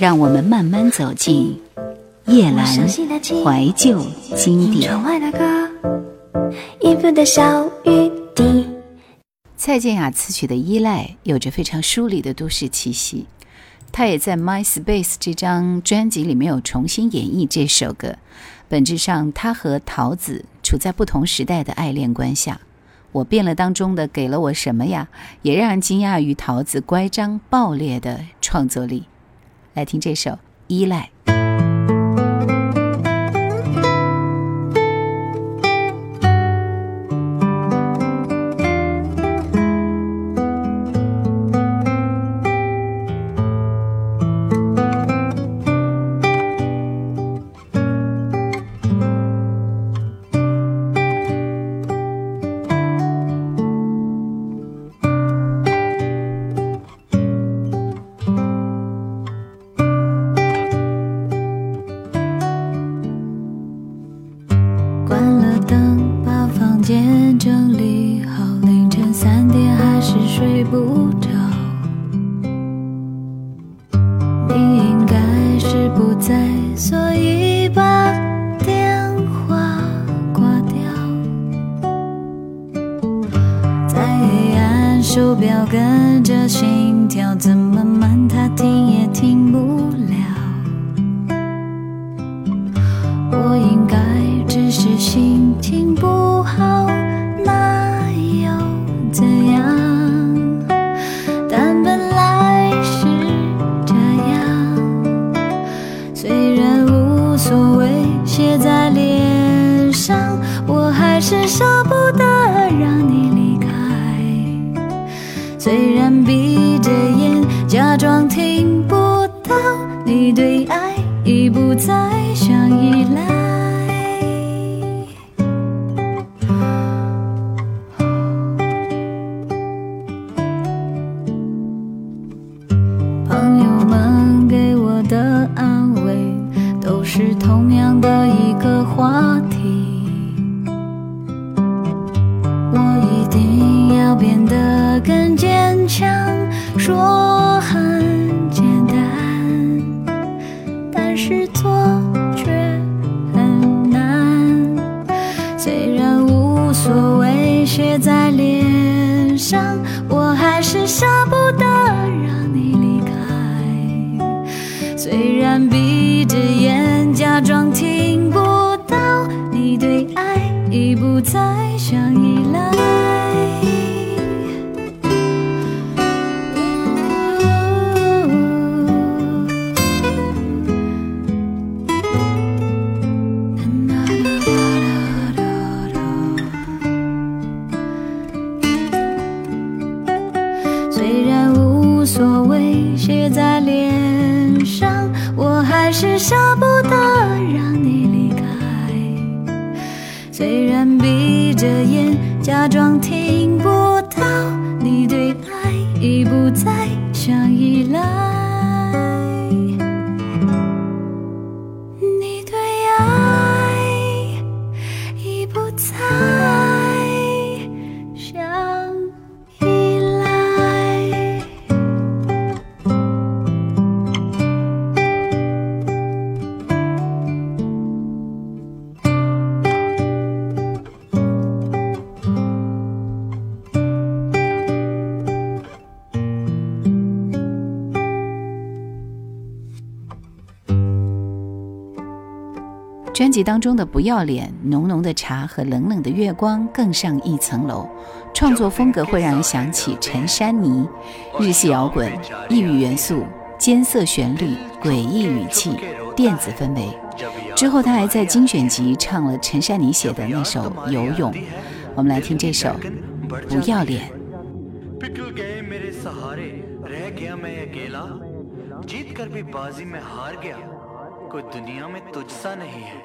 让我们慢慢走进叶阑怀旧经典。蔡健雅词曲的《依赖》有着非常疏离的都市气息，她也在《My Space》这张专辑里面有重新演绎这首歌。本质上，她和桃子处在不同时代的爱恋观下。我变了当中的给了我什么呀？也让人惊讶于桃子乖张爆裂的创作力。来听这首《依赖》。手表跟着心跳，怎么慢它停也停不了。我应该只是心情不好。辑当中的《不要脸》、浓浓的茶和冷冷的月光更上一层楼，创作风格会让人想起陈珊妮，日系摇滚，异域元素，艰涩旋律，诡异语气，电子氛围。之后他还在精选集唱了陈珊妮写的那首《游泳》，我们来听这首《不要脸》。कोई दुनिया में तुझसा नहीं है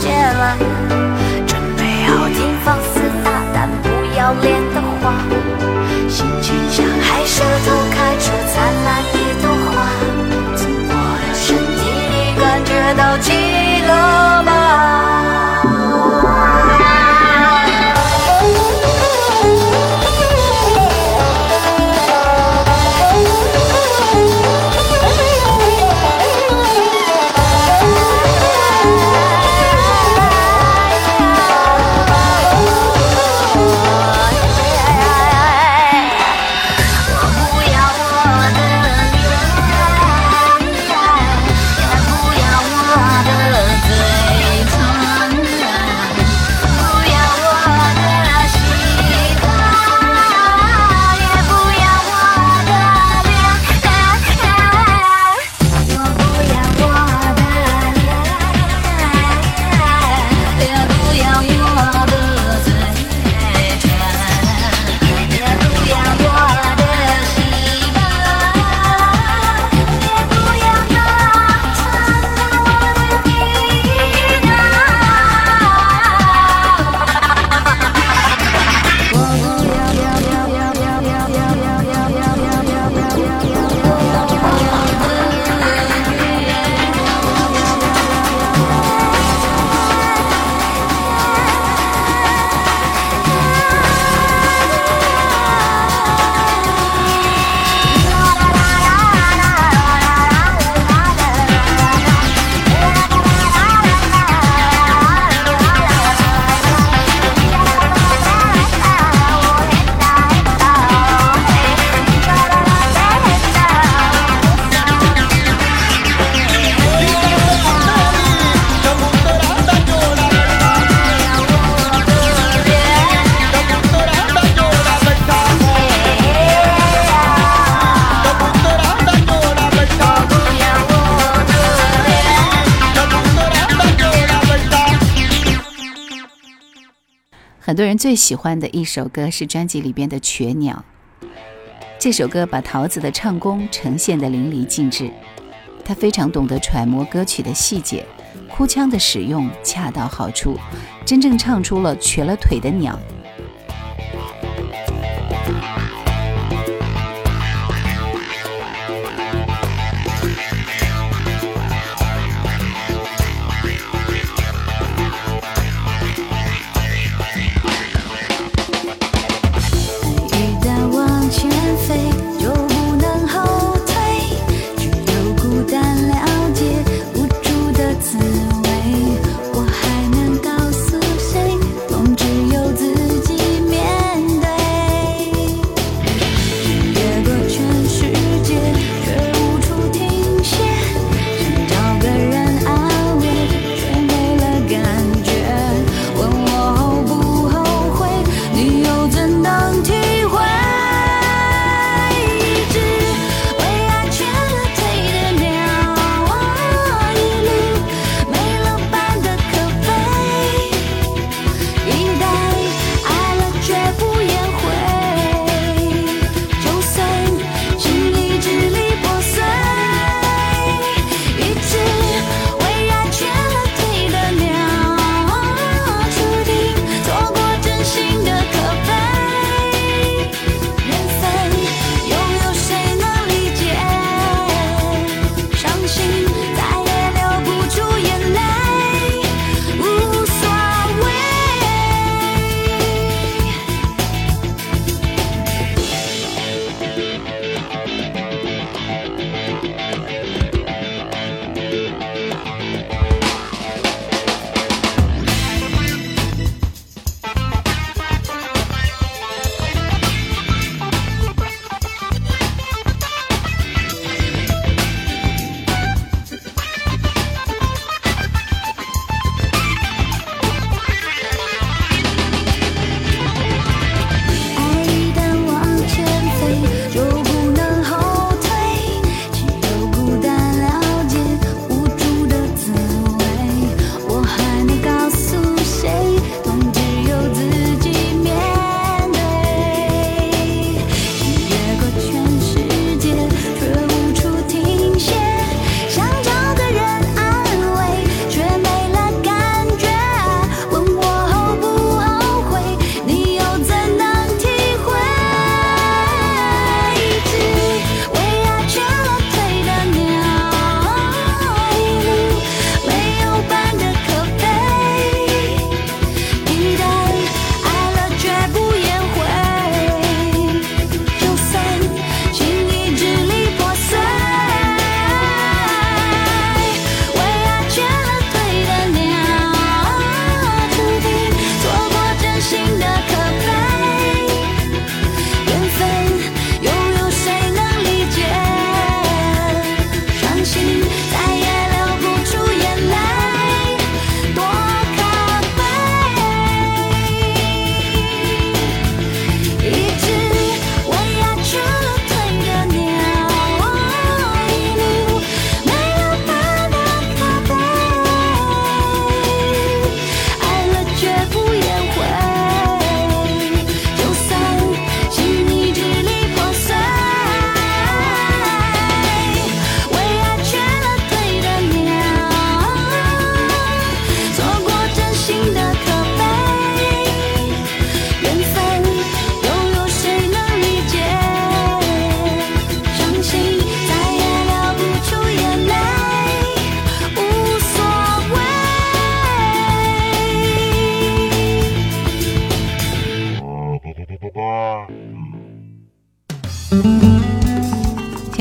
戒了，准备好听放肆大胆、不要脸的话，心情像海市。人最喜欢的一首歌是专辑里边的瘸鸟。这首歌把桃子的唱功呈现得淋漓尽致。他非常懂得揣摩歌曲的细节哭腔的使用恰到好处真正唱出了瘸了腿的鸟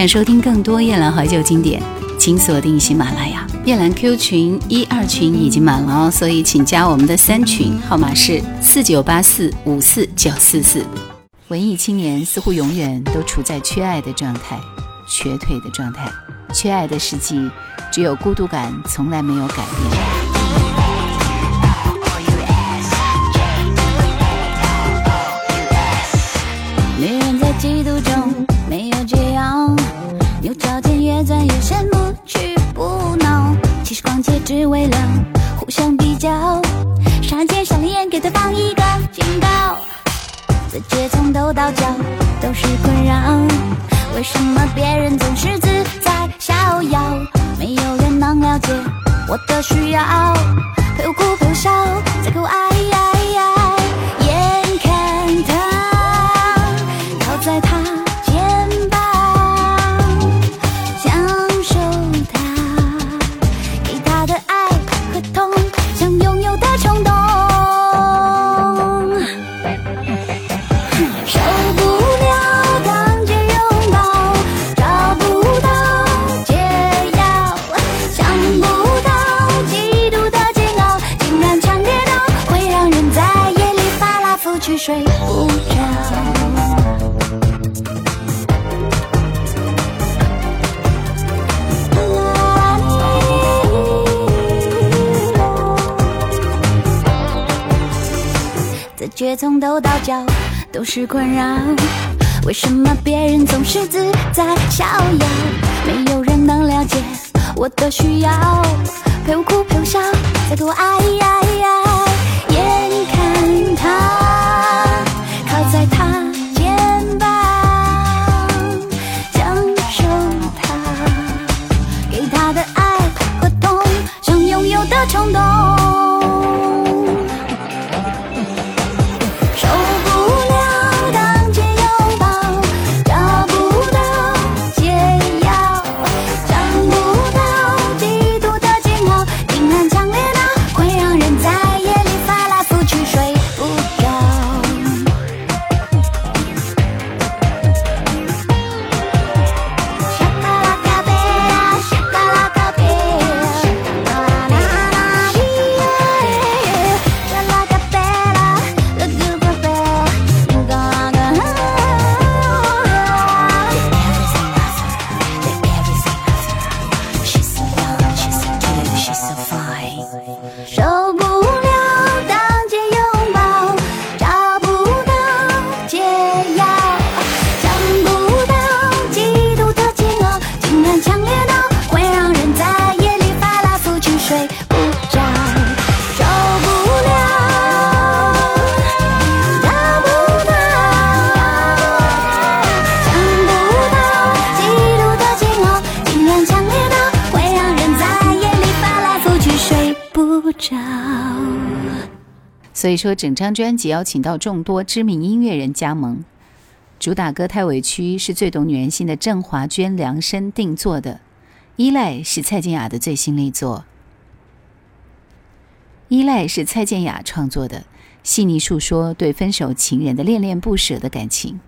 收听更多夜兰怀旧经典，请锁定喜马拉雅。夜兰 Q 群一二群已经满了哦，所以请加我们的三群，号码是四九八四五四九四四。文艺青年似乎永远都处在缺爱的状态，瘸腿的状态，缺爱的实际只有孤独感，从来没有改变。只为了互相比较，上街上演给对方一个警告。自觉从头到脚都是困扰，为什么别人总是自在逍遥？没有人能了解我的需要，睡不着。自觉从头到脚都是困扰，为什么别人总是自在逍遥？没有人能了解我的需要，陪我哭陪我笑，再给我爱爱爱。眼看他所以说，整张专辑邀请到众多知名音乐人加盟，主打歌《太委屈》是最懂女人心的郑华娟量身定做的，《依赖》是蔡健雅的最新力作，《依赖》是蔡健雅创作的，细腻述说对分手情人的恋恋不舍的感情。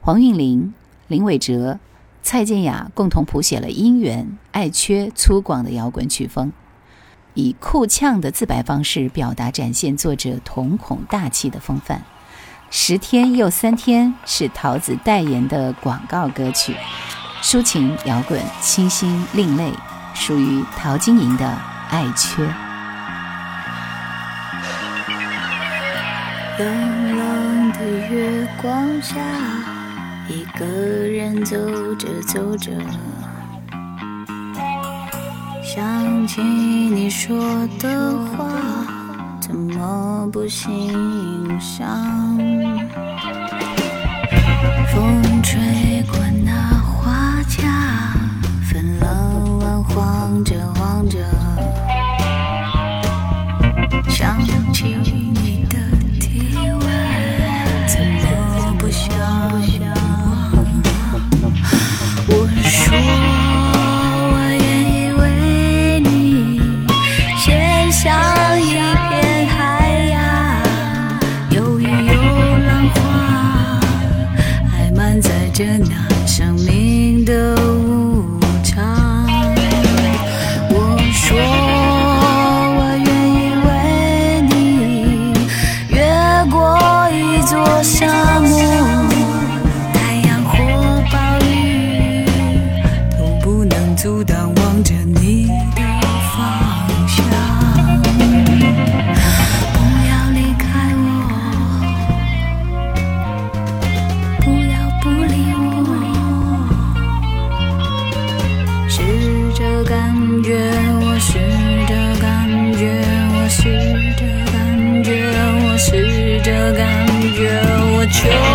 黄韵玲、林伟哲、蔡健雅共同谱写了《姻缘》《爱缺》粗犷的摇滚曲风。以酷呛的自白方式表达，展现作者瞳孔大气的风范。十天又三天是桃子代言的广告歌曲，抒情摇滚，清新另类，属于陶晶莹的《爱缺》。冷冷的月光下，一个人走着走着，想起你说的话，怎么不欣赏？风吹过那花架，分了碗，晃着晃着。想起 you.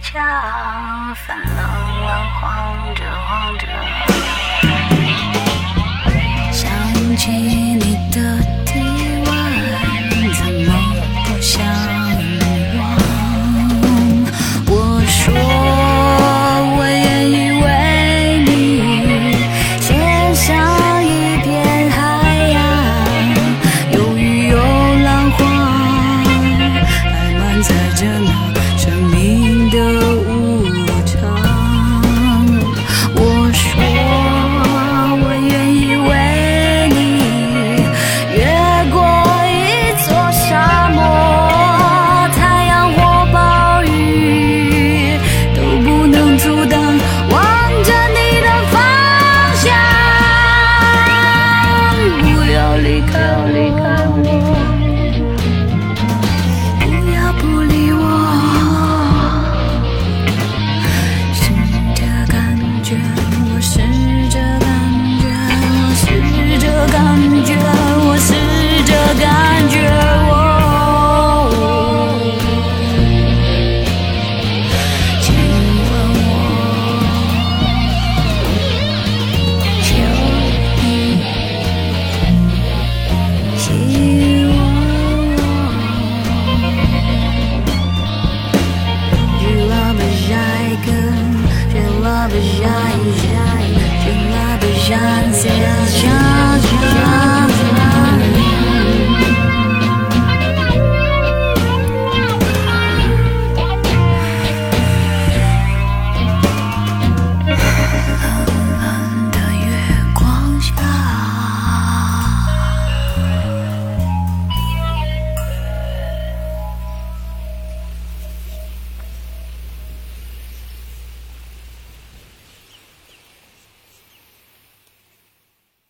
脚泛冷冷晃着晃着，想起你的。